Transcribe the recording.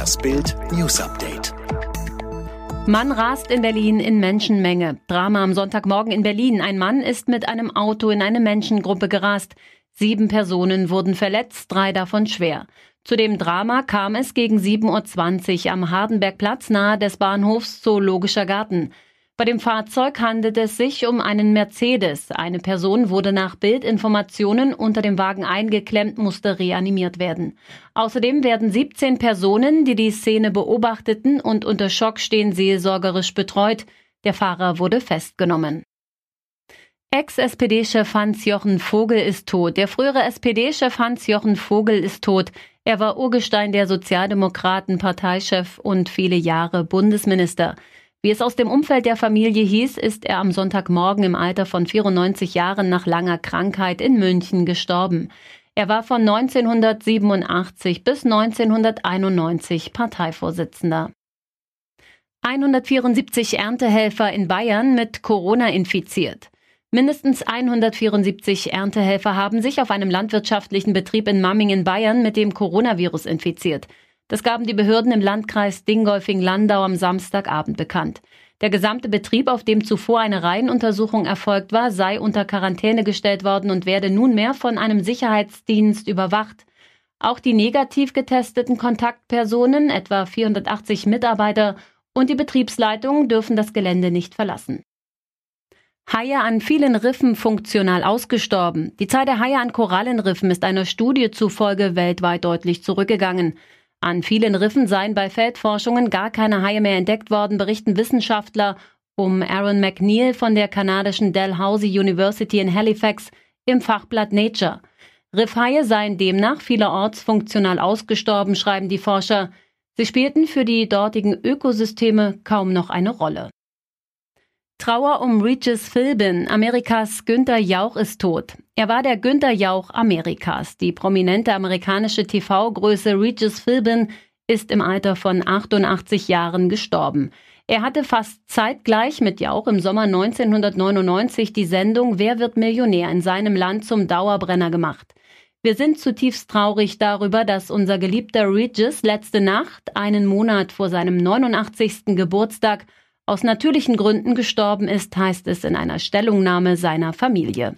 Das Bild News Update. Mann rast in Berlin in Menschenmenge. Drama am Sonntagmorgen in Berlin. Ein Mann ist mit einem Auto in eine Menschengruppe gerast. Sieben Personen wurden verletzt, drei davon schwer. Zu dem Drama kam es gegen 7.20 Uhr am Hardenbergplatz nahe des Bahnhofs Zoologischer Garten. Bei dem Fahrzeug handelt es sich um einen Mercedes. Eine Person wurde nach Bildinformationen unter dem Wagen eingeklemmt, musste reanimiert werden. Außerdem werden 17 Personen, die die Szene beobachteten und unter Schock stehen, seelsorgerisch betreut. Der Fahrer wurde festgenommen. Ex-SPD-Chef Hans-Jochen Vogel ist tot. Der frühere SPD-Chef Hans-Jochen Vogel ist tot. Er war Urgestein der Sozialdemokraten, Parteichef und viele Jahre Bundesminister. Wie es aus dem Umfeld der Familie hieß, ist er am Sonntagmorgen im Alter von 94 Jahren nach langer Krankheit in München gestorben. Er war von 1987 bis 1991 Parteivorsitzender. 174 Erntehelfer in Bayern mit Corona infiziert. Mindestens 174 Erntehelfer haben sich auf einem landwirtschaftlichen Betrieb in Mamming in Bayern mit dem Coronavirus infiziert. Das gaben die Behörden im Landkreis Dingolfing-Landau am Samstagabend bekannt. Der gesamte Betrieb, auf dem zuvor eine Reihenuntersuchung erfolgt war, sei unter Quarantäne gestellt worden und werde nunmehr von einem Sicherheitsdienst überwacht. Auch die negativ getesteten Kontaktpersonen, etwa 480 Mitarbeiter, und die Betriebsleitung dürfen das Gelände nicht verlassen. Haie an vielen Riffen funktional ausgestorben. Die Zahl der Haie an Korallenriffen ist einer Studie zufolge weltweit deutlich zurückgegangen. An vielen Riffen seien bei Feldforschungen gar keine Haie mehr entdeckt worden, berichten Wissenschaftler um Aaron McNeil von der kanadischen Dalhousie University in Halifax im Fachblatt Nature. Riffhaie seien demnach vielerorts funktional ausgestorben, schreiben die Forscher. Sie spielten für die dortigen Ökosysteme kaum noch eine Rolle. Trauer um Regis Philbin. Amerikas Günther Jauch ist tot. Er war der Günther Jauch Amerikas. Die prominente amerikanische TV-Größe Regis Philbin ist im Alter von 88 Jahren gestorben. Er hatte fast zeitgleich mit Jauch im Sommer 1999 die Sendung Wer wird Millionär in seinem Land zum Dauerbrenner gemacht. Wir sind zutiefst traurig darüber, dass unser geliebter Regis letzte Nacht, einen Monat vor seinem 89. Geburtstag, aus natürlichen Gründen gestorben ist, heißt es in einer Stellungnahme seiner Familie.